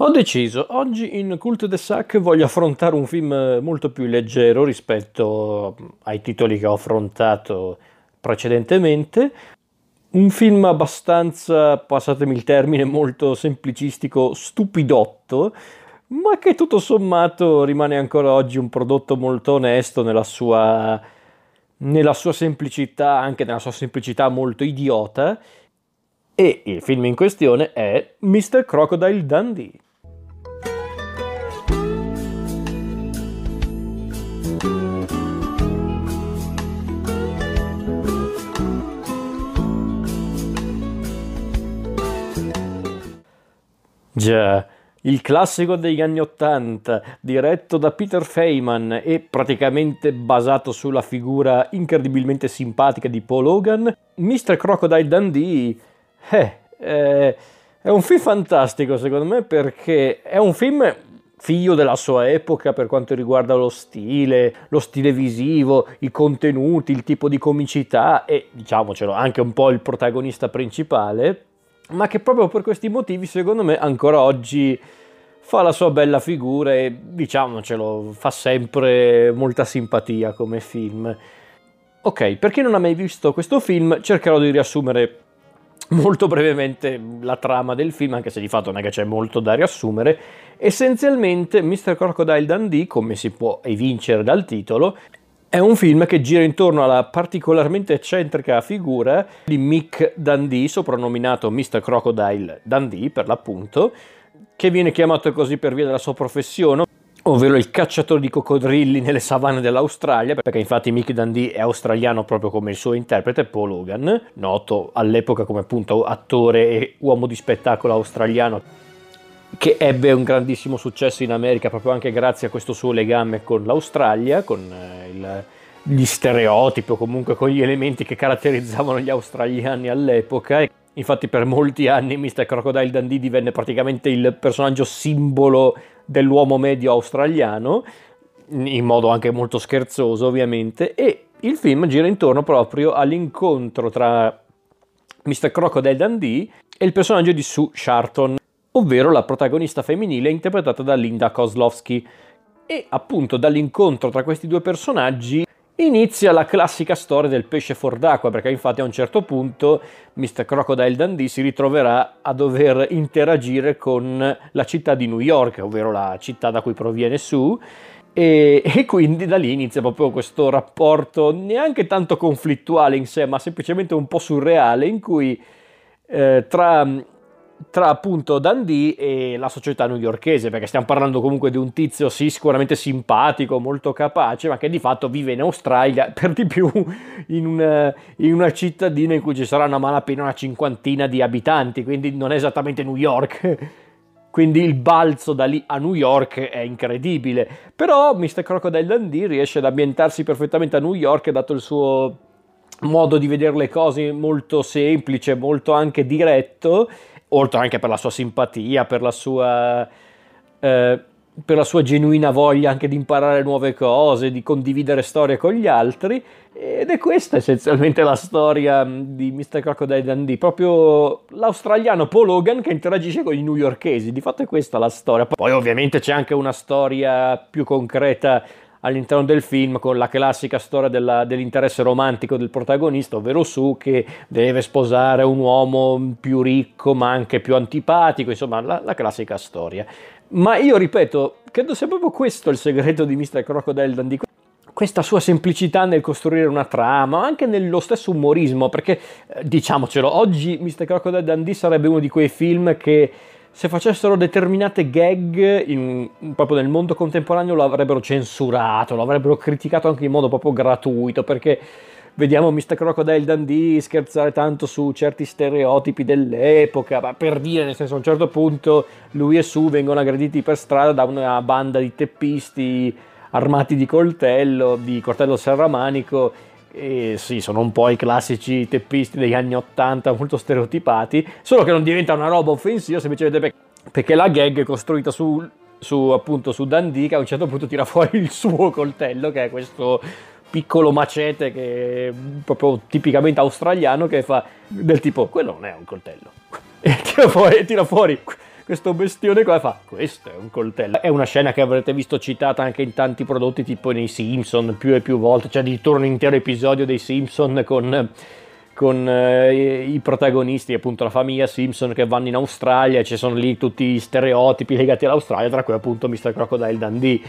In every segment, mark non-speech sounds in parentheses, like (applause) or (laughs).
Ho deciso, oggi in Cult de Sac voglio affrontare un film molto più leggero rispetto ai titoli che ho affrontato precedentemente. Un film abbastanza, passatemi il termine, molto semplicistico, stupidotto, ma che tutto sommato rimane ancora oggi un prodotto molto onesto nella sua, nella sua semplicità, anche nella sua semplicità molto idiota. E il film in questione è Mr. Crocodile Dundee. Già, il classico degli anni Ottanta, diretto da Peter Feynman e praticamente basato sulla figura incredibilmente simpatica di Paul Hogan, Mr. Crocodile Dundee eh, eh, è un film fantastico secondo me perché è un film figlio della sua epoca per quanto riguarda lo stile, lo stile visivo, i contenuti, il tipo di comicità e diciamocelo anche un po' il protagonista principale ma che proprio per questi motivi, secondo me, ancora oggi fa la sua bella figura e diciamocelo, fa sempre molta simpatia come film. Ok, per chi non ha mai visto questo film, cercherò di riassumere molto brevemente la trama del film, anche se di fatto non è che c'è molto da riassumere. Essenzialmente, Mr. Crocodile Dundee, come si può evincere dal titolo, è un film che gira intorno alla particolarmente eccentrica figura di Mick Dundee, soprannominato Mr. Crocodile Dundee per l'appunto, che viene chiamato così per via della sua professione, ovvero il cacciatore di coccodrilli nelle savane dell'Australia, perché infatti Mick Dundee è australiano proprio come il suo interprete Paul Hogan, noto all'epoca come appunto attore e uomo di spettacolo australiano che ebbe un grandissimo successo in America proprio anche grazie a questo suo legame con l'Australia, con eh, il, gli stereotipi o comunque con gli elementi che caratterizzavano gli australiani all'epoca. Infatti per molti anni Mr. Crocodile Dundee divenne praticamente il personaggio simbolo dell'uomo medio australiano, in modo anche molto scherzoso ovviamente, e il film gira intorno proprio all'incontro tra Mr. Crocodile Dundee e il personaggio di Sue Sharton, ovvero la protagonista femminile interpretata da Linda Kozlovsky. E appunto dall'incontro tra questi due personaggi inizia la classica storia del pesce fuor d'acqua, perché infatti a un certo punto Mr. Crocodile Dundee si ritroverà a dover interagire con la città di New York, ovvero la città da cui proviene su, e, e, quindi da lì inizia proprio questo rapporto neanche tanto conflittuale in sé, ma semplicemente un po' surreale, in cui eh, tra tra appunto Dundee e la società newyorkese, perché stiamo parlando comunque di un tizio sì sicuramente simpatico, molto capace, ma che di fatto vive in Australia, (laughs) per di più in una, in una cittadina in cui ci saranno a malapena una cinquantina di abitanti, quindi non è esattamente New York. (laughs) Quindi il balzo da lì a New York è incredibile. Però Mr. Crocodile Dundee riesce ad ambientarsi perfettamente a New York, dato il suo modo di vedere le cose molto semplice, molto anche diretto oltre anche per la sua simpatia, per la sua, eh, per la sua genuina voglia anche di imparare nuove cose, di condividere storie con gli altri. Ed è questa essenzialmente la storia di Mr. Crocodile Dundee, proprio l'australiano Paul Hogan che interagisce con i newyorkesi, di fatto è questa la storia. Poi ovviamente c'è anche una storia più concreta all'interno del film con la classica storia della, dell'interesse romantico del protagonista, ovvero Su che deve sposare un uomo più ricco ma anche più antipatico, insomma la, la classica storia. Ma io ripeto, credo sia proprio questo il segreto di Mr. Crocodile Dundee questa sua semplicità nel costruire una trama, anche nello stesso umorismo, perché eh, diciamocelo, oggi Mr. Crocodile Dundee sarebbe uno di quei film che se facessero determinate gag in, proprio nel mondo contemporaneo lo avrebbero censurato, lo avrebbero criticato anche in modo proprio gratuito, perché vediamo Mr. Crocodile Dundee scherzare tanto su certi stereotipi dell'epoca, ma per dire, nel senso a un certo punto lui e Su vengono aggrediti per strada da una banda di teppisti armati di coltello, di coltello serramanico e sì, sono un po' i classici teppisti degli anni 80 molto stereotipati, solo che non diventa una roba offensiva semplicemente perché la gag è costruita su, su, appunto su che a un certo punto tira fuori il suo coltello che è questo piccolo macete che è proprio tipicamente australiano che fa del tipo quello non è un coltello. (laughs) E tira fuori, tira fuori questo bestione qua fa questo è un coltello. È una scena che avrete visto citata anche in tanti prodotti tipo nei Simpson più e più volte, c'è addirittura un intero episodio dei Simpson con con eh, i protagonisti, appunto la famiglia Simpson che vanno in Australia, ci sono lì tutti i stereotipi legati all'Australia, tra cui appunto Mr. Crocodile Dundee.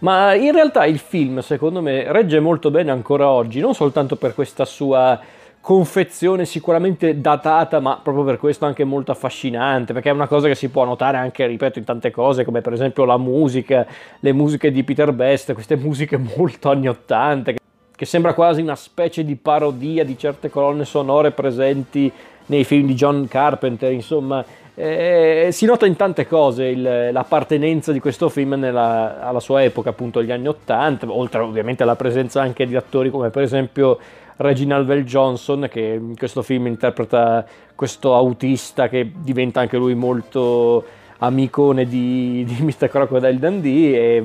Ma in realtà il film, secondo me, regge molto bene ancora oggi, non soltanto per questa sua confezione sicuramente datata, ma proprio per questo anche molto affascinante, perché è una cosa che si può notare anche, ripeto, in tante cose, come per esempio la musica, le musiche di Peter Best, queste (laughs) musiche molto anni 80, che sembra quasi una specie di parodia di certe colonne sonore presenti nei film di John Carpenter, insomma, eh, si nota in tante cose il, l'appartenenza di questo film nella, alla sua epoca, appunto gli anni Ottanta, oltre ovviamente alla presenza anche di attori come per esempio Reginald Vell Johnson, che in questo film interpreta questo autista che diventa anche lui molto amicone di, di Mr. Crocodile Dundee e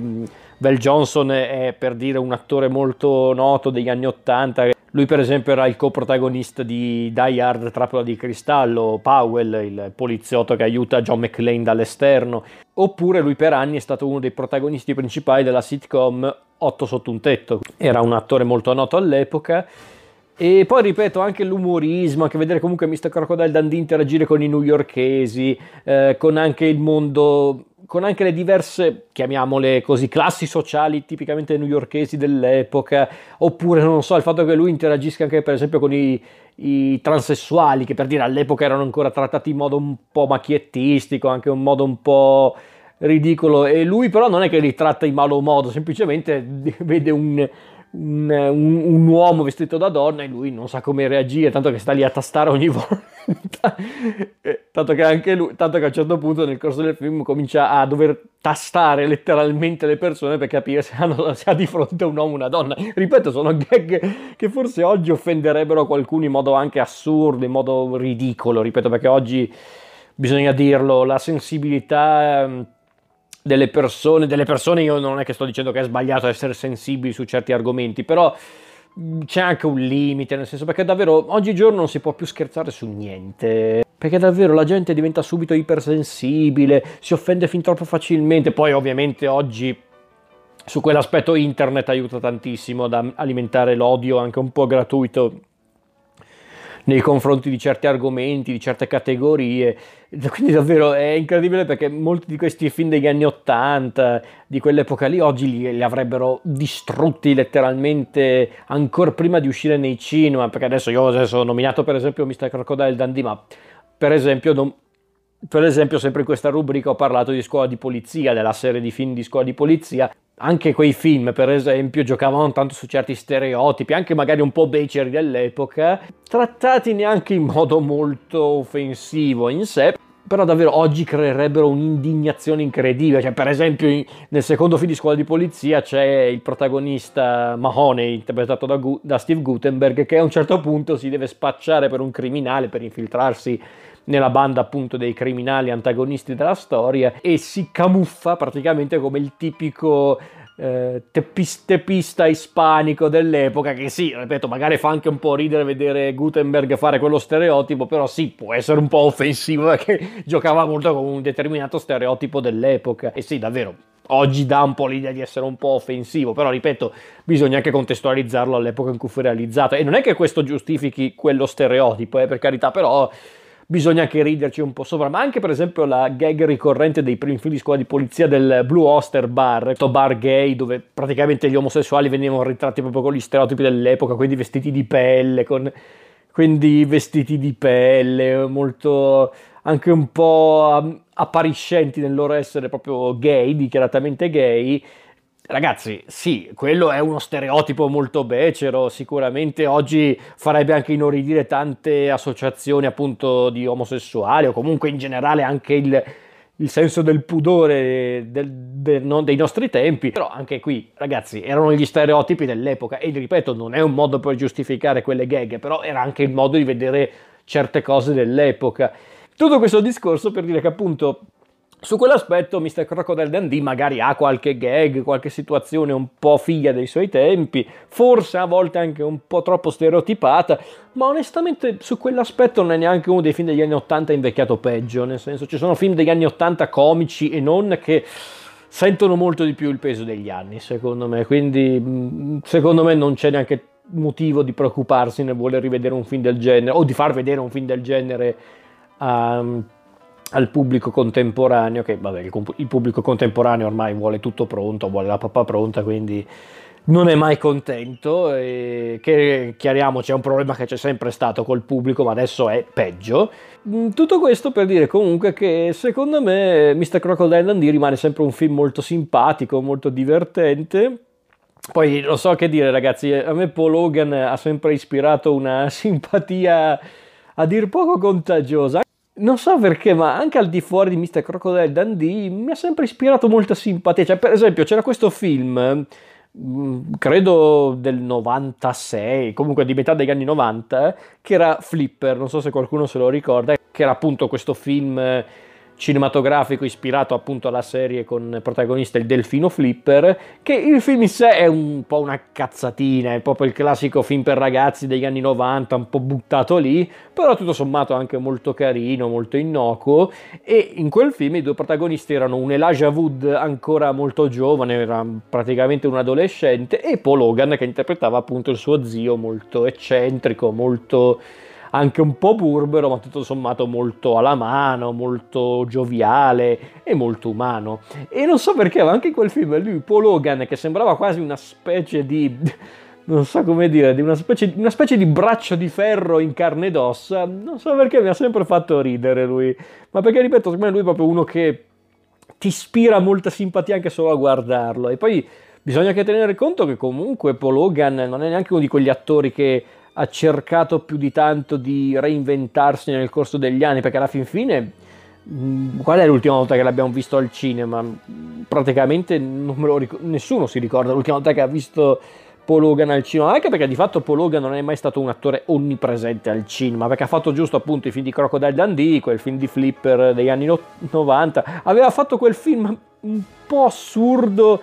Val Johnson è per dire un attore molto noto degli anni Ottanta. Lui per esempio era il coprotagonista di Die Hard Trappola di Cristallo, Powell, il poliziotto che aiuta John McClane dall'esterno. Oppure lui per anni è stato uno dei protagonisti principali della sitcom Otto sotto un tetto. Era un attore molto noto all'epoca. E poi ripeto anche l'umorismo, anche vedere comunque Mr. Crocodile Dundee interagire con i newyorkesi, eh, con anche il mondo con anche le diverse, chiamiamole così, classi sociali tipicamente newyorkesi dell'epoca, oppure non so, il fatto che lui interagisca anche per esempio con i, i transessuali, che per dire all'epoca erano ancora trattati in modo un po' macchiettistico, anche in modo un po' ridicolo, e lui però non è che li tratta in malo modo, semplicemente (laughs) vede un, un, un, un, uomo vestito da donna e lui non sa come reagire, tanto che sta lì a tastare ogni (laughs) volta. tanto che anche lui, tanto che a un certo punto nel corso del film comincia a dover tastare letteralmente le persone per capire se, hanno, se ha di fronte un uomo o una donna. Ripeto, sono gag che forse oggi offenderebbero qualcuno in modo anche assurdo, in modo ridicolo, ripeto, perché oggi bisogna dirlo, la sensibilità ehm, delle persone, delle persone io non è che sto dicendo che è sbagliato essere sensibili su certi argomenti, però mm, c'è anche un limite, nel senso perché davvero oggigiorno non si può più scherzare su niente, perché davvero la gente diventa subito ipersensibile, si offende fin troppo facilmente, poi ovviamente oggi su quell'aspetto internet aiuta tantissimo ad alimentare l'odio anche un po' gratuito nei confronti di certi argomenti, di certe categorie. Quindi davvero è incredibile perché molti di questi film degli anni Ottanta, di quell'epoca lì, oggi li, li, avrebbero distrutti letteralmente ancora prima di uscire nei cinema. Perché adesso io adesso ho nominato per esempio Mr. Crocodile Dundee, ma per esempio non, per esempio, sempre in questa rubrica ho parlato di scuola di polizia, della serie di film di scuola di polizia, anche quei film, per esempio, giocavano tanto su certi stereotipi, anche magari un po' beceri dell'epoca, trattati neanche in modo molto offensivo in sé, però davvero oggi creerebbero un'indignazione incredibile. Cioè, per esempio, nel secondo film di Scuola di Polizia c'è il protagonista Mahoney, interpretato da, Gu- da Steve Gutenberg, che a un certo punto si deve spacciare per un criminale per infiltrarsi nella banda appunto dei criminali antagonisti della storia e si camuffa praticamente come il tipico eh, teppista ispanico dell'epoca che sì, ripeto, magari fa anche un po' ridere vedere Gutenberg fare quello stereotipo, però sì, può essere un po' offensivo (laughs) perché giocava molto con un determinato stereotipo dell'epoca. E sì, davvero, oggi dà un po' l'idea di essere un po' offensivo, però ripeto, bisogna anche contestualizzarlo all'epoca in cui fu realizzato. E non è che questo giustifichi quello stereotipo, eh, per carità, però bisogna anche riderci un po' sopra, ma anche per esempio la gag ricorrente dei primi film di scuola di polizia del Blue Oster Bar, questo bar gay dove praticamente gli omosessuali venivano ritratti proprio con gli stereotipi dell'epoca, quindi vestiti di pelle, con, quindi vestiti di pelle, molto anche un po' appariscenti nel loro essere proprio gay, dichiaratamente gay, Ragazzi, sì, quello è uno stereotipo molto becero, sicuramente oggi farebbe anche inorridire tante associazioni appunto di omosessuali o comunque in generale anche il, il senso del pudore del, del, non, dei nostri tempi, però anche qui ragazzi erano gli stereotipi dell'epoca. E ripeto non è un modo per giustificare quelle gag, però era anche il modo di vedere certe cose dell'epoca. Tutto questo discorso per dire che appunto su quell'aspetto Mr. Crocodile Dundee magari ha qualche gag, qualche situazione un po' figlia dei suoi tempi, forse a volte anche un po' troppo stereotipata, ma onestamente su quell'aspetto non è neanche uno dei film degli anni 80 invecchiato peggio, nel senso ci sono film degli anni 80 comici e non che sentono molto di più il peso degli anni, secondo me, quindi mm, secondo me non c'è neanche motivo di preoccuparsi nel voler rivedere un film del genere o di far vedere un film del genere um, al pubblico contemporaneo, che vabbè, il, pubblico contemporaneo ormai vuole tutto pronto, vuole la papà pronta, quindi non è mai contento. E che chiariamoci, è un problema che c'è sempre stato col pubblico, ma adesso è peggio. Mm, tutto questo per dire comunque che secondo me Mr. Crocodile Dundee rimane sempre un film molto simpatico, molto divertente. Poi non so che dire, ragazzi, a me Paul Hogan ha sempre ispirato una (laughs) simpatia a dir poco contagiosa non so perché, ma anche al di fuori di Mr. Crocodile Dundee mi ha sempre ispirato molta simpatia. Cioè, per esempio, c'era questo film, mm, credo del 96, comunque di metà degli anni 90, che era Flipper, non so se qualcuno se lo ricorda, che era appunto questo film cinematografico ispirato appunto alla serie con protagonista il Delfino Flipper, che il film in sé è un po' una cazzatina, è proprio il classico film per ragazzi degli anni 90, un po' buttato lì, però tutto sommato anche molto carino, molto innocuo, e in quel film i due protagonisti erano un Elijah Wood ancora molto giovane, era praticamente un adolescente, e Paul Hogan che interpretava appunto il suo zio molto eccentrico, molto anche un po' burbero, ma tutto sommato molto alla mano, molto gioviale e molto umano. E non so perché, ma anche in quel film lui, Paul Hogan, che sembrava quasi una specie di (laughs) non so come dire, di una specie, una specie, di braccio di ferro in carne ed ossa. Non so perché mi ha sempre fatto ridere lui. Ma perché, ripeto, secondo me lui è proprio uno che ti ispira molta simpatia anche solo a guardarlo. E poi bisogna anche tenere conto che comunque Paul Hogan non è neanche uno di quegli attori che ha cercato più di tanto di reinventarsi nel corso degli anni, perché alla fin fine, mm, qual è l'ultima volta che l'abbiamo visto al cinema? Praticamente ric- nessuno si ricorda l'ultima volta che ha visto Paul Hogan al cinema, anche perché di fatto Paul Hogan non è mai stato un attore onnipresente al cinema, perché ha fatto giusto appunto i film di Crocodile Dundee, quel film di Flipper degli anni 90, aveva fatto quel film un po' assurdo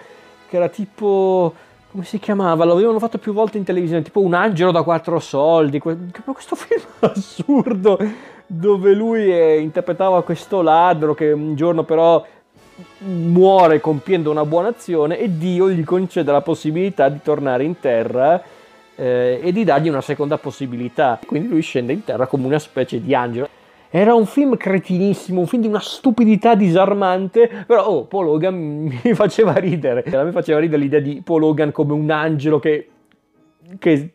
che era tipo come si chiamava? Lo avevano fatto più volte in televisione, tipo Un angelo da quattro soldi, questo (laughs) film assurdo dove lui eh, interpretava questo ladro che un giorno però muore compiendo una buona azione e Dio gli concede la possibilità di tornare in terra eh, e di dargli una seconda possibilità. Quindi lui scende in terra come una specie di angelo. Era un film cretinissimo, un film di una stupidità disarmante, però oh, Paul Hogan (laughs) mi faceva ridere. A me faceva ridere l'idea di Paul Hogan come un angelo che, che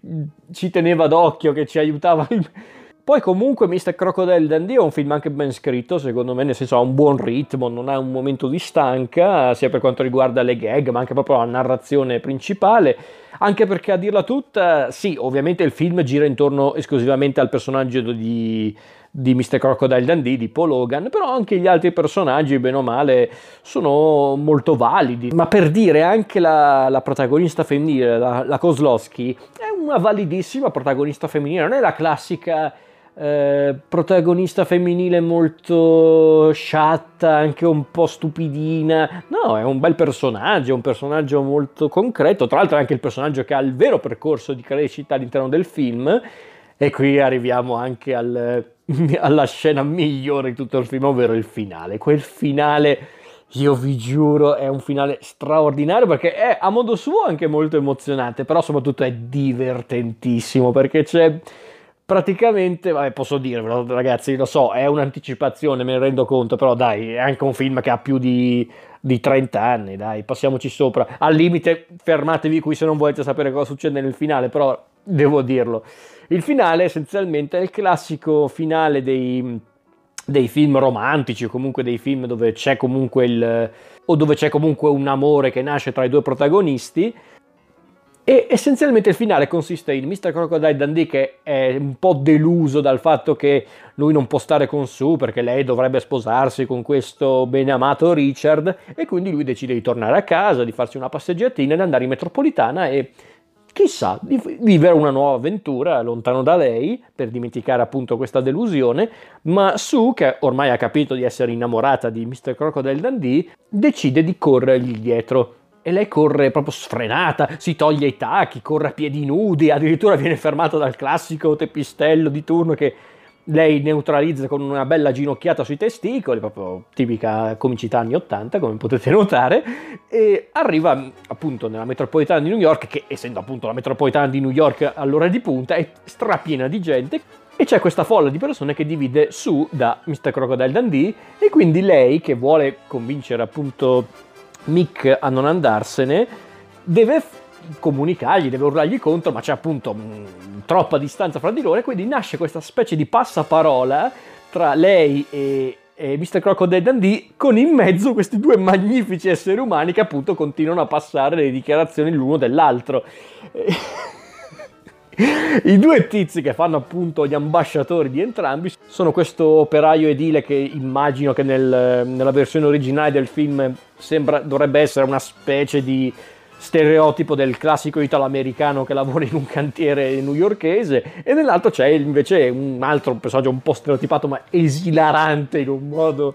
ci teneva d'occhio, che ci aiutava. (laughs) Poi comunque Mr. Crocodile Dundee è un film anche ben scritto, secondo me, nel senso ha un buon ritmo, non ha un momento di stanca, sia per quanto riguarda le gag, ma anche proprio la narrazione principale. Anche perché a dirla tutta, sì, ovviamente il film gira intorno esclusivamente al personaggio di, di Mr. Crocodile Dundee, di Paul Hogan, però anche gli altri personaggi, bene o male, sono molto validi. Ma per dire, anche la, la protagonista femminile, la, la Kozlowski, è una validissima protagonista femminile, non è la classica... Eh, protagonista femminile molto sciatta, anche un po' stupidina. No, è un bel personaggio, un personaggio molto concreto. Tra l'altro, è anche il personaggio che ha il vero percorso di crescita all'interno del film. E qui arriviamo anche al, alla scena migliore di tutto il film, ovvero il finale. Quel finale, io vi giuro, è un finale straordinario perché è a modo suo anche molto emozionante, però soprattutto è divertentissimo perché c'è praticamente, vabbè, posso dirvelo, ragazzi, lo so, è un'anticipazione, me ne rendo conto, però dai, è anche un film che ha più di, di 30 anni, dai, passiamoci sopra. Al limite, fermatevi qui se non volete sapere cosa succede nel finale, però devo dirlo. Il finale essenzialmente è il classico finale dei, dei film romantici o comunque dei film dove c'è comunque il dove c'è comunque un amore che nasce tra i due protagonisti e essenzialmente il finale consiste in Mr. Crocodile Dundee che è un po' deluso dal fatto che lui non può stare con Sue perché lei dovrebbe sposarsi con questo beneamato Richard e quindi lui decide di tornare a casa, di farsi una passeggiatina ed andare in metropolitana e chissà, di vivere una nuova avventura lontano da lei per dimenticare appunto questa delusione, ma Sue, che ormai ha capito di essere innamorata di Mr. Crocodile Dundee, decide di corrergli dietro. E lei corre proprio sfrenata, si toglie i tacchi, corre a piedi nudi, addirittura viene fermata dal classico teppistello di turno che lei neutralizza con una bella ginocchiata sui testicoli, proprio tipica comicità anni 80, come potete notare, e arriva appunto nella metropolitana di New York, che essendo appunto la metropolitana di New York all'ora di punta, è strapiena di gente, e c'è questa folla di persone che divide su da Mr. Crocodile Dundee, e quindi lei, che vuole convincere appunto Mick a non andarsene, deve comunicargli, deve urlargli contro, ma c'è appunto mh, mm, troppa distanza fra di loro e quindi nasce questa specie di passaparola tra lei e, e Mr. Crocodile Dundee con in mezzo questi due magnifici esseri umani che appunto continuano a passare le dichiarazioni l'uno dell'altro. (laughs) I due tizi che fanno appunto gli ambasciatori di entrambi sono questo operaio edile che immagino che nel, nella versione originale del film sembra, dovrebbe essere una specie di stereotipo del classico italo-americano che lavora in un cantiere newyorkese e nell'altro c'è invece un altro personaggio un po' stereotipato ma esilarante in un modo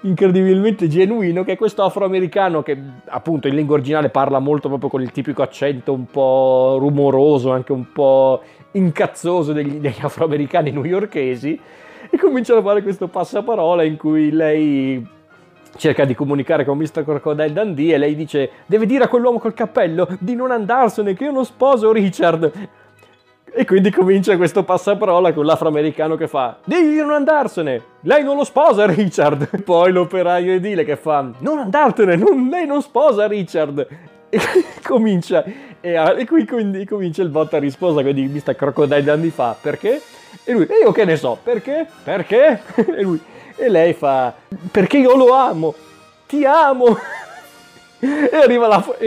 incredibilmente genuino che è questo afroamericano che appunto in lingua originale parla molto proprio con il tipico accento un po' rumoroso, anche un po' incazzoso degli, degli afroamericani newyorkesi e cominciano a fare questo passaparola in cui lei cerca di comunicare con Mr. Crocodile Dundee e lei dice deve dire a quell'uomo col cappello di non andarsene che io non sposo Richard e quindi comincia questo passaparola con l'afroamericano che fa devi non andarsene lei non lo sposa Richard (laughs) poi l'operaio edile che fa non andartene non, lei non sposa Richard e (laughs) comincia e, e, qui quindi comincia il botta risposta quindi Mr. Crocodile Dundee fa perché? e lui e io che ne so perché? perché? (laughs) e lui e lei fa, perché io lo amo, ti amo. (laughs) E arriva la... (laughs)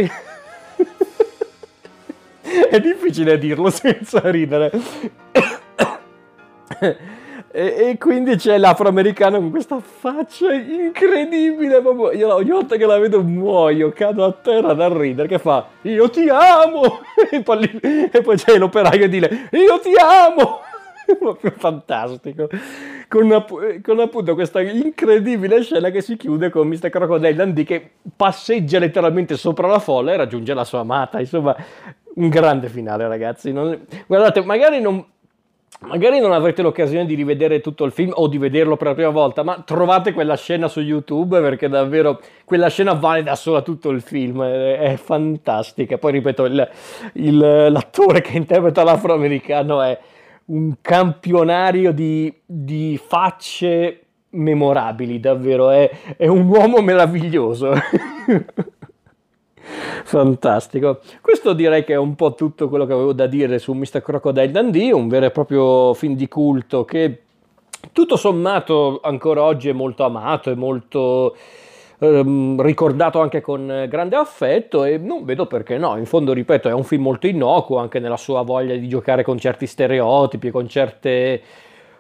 È difficile dirlo senza ridere. (coughs) E, e, quindi c'è l'afroamericano con questa faccia incredibile. Proprio. Io ogni volta che la vedo muoio, cado a terra dal ridere. Che fa: Io ti amo! (laughs) E poi, e poi c'è l'operaio e dire: Io ti amo! (laughs) proprio fantastico. Con, con, appunto questa incredibile scena che si chiude con Mr. Crocodile Dundee che passeggia letteralmente sopra la folla e raggiunge la sua amata. Insomma, un grande finale, ragazzi. Non, guardate, magari non. Magari non avrete l'occasione di rivedere tutto il film o di vederlo per la prima volta, ma trovate quella scena su YouTube perché davvero quella scena vale da sola tutto il film, è, fantastica. Poi ripeto, il, il, l'attore che interpreta l'afroamericano è, un campionario di, di facce memorabili, davvero, è, è un uomo meraviglioso. (laughs) Fantastico. Questo direi che è un po' tutto quello che avevo da dire su Mr. Crocodile Dundee, un vero e proprio film di culto che tutto sommato ancora oggi è molto amato e molto ehm, ricordato anche con grande affetto e non vedo perché no, in fondo ripeto è un film molto innocuo anche nella sua voglia di giocare con certi stereotipi, con certe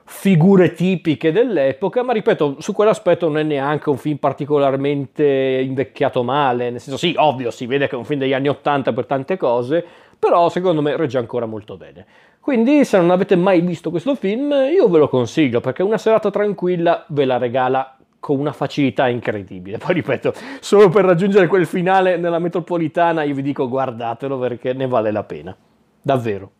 figure tipiche dell'epoca, ma ripeto, su quell'aspetto non è neanche un film particolarmente invecchiato male, nel senso sì, ovvio, si vede che è un film degli anni 80 per tante cose, però secondo me regge ancora molto bene. Quindi se non avete mai visto questo film, io ve lo consiglio perché una serata tranquilla ve la regala con una facilità incredibile. (laughs) Poi ripeto, solo per raggiungere quel finale nella metropolitana io vi dico guardatelo perché ne vale la pena. Davvero.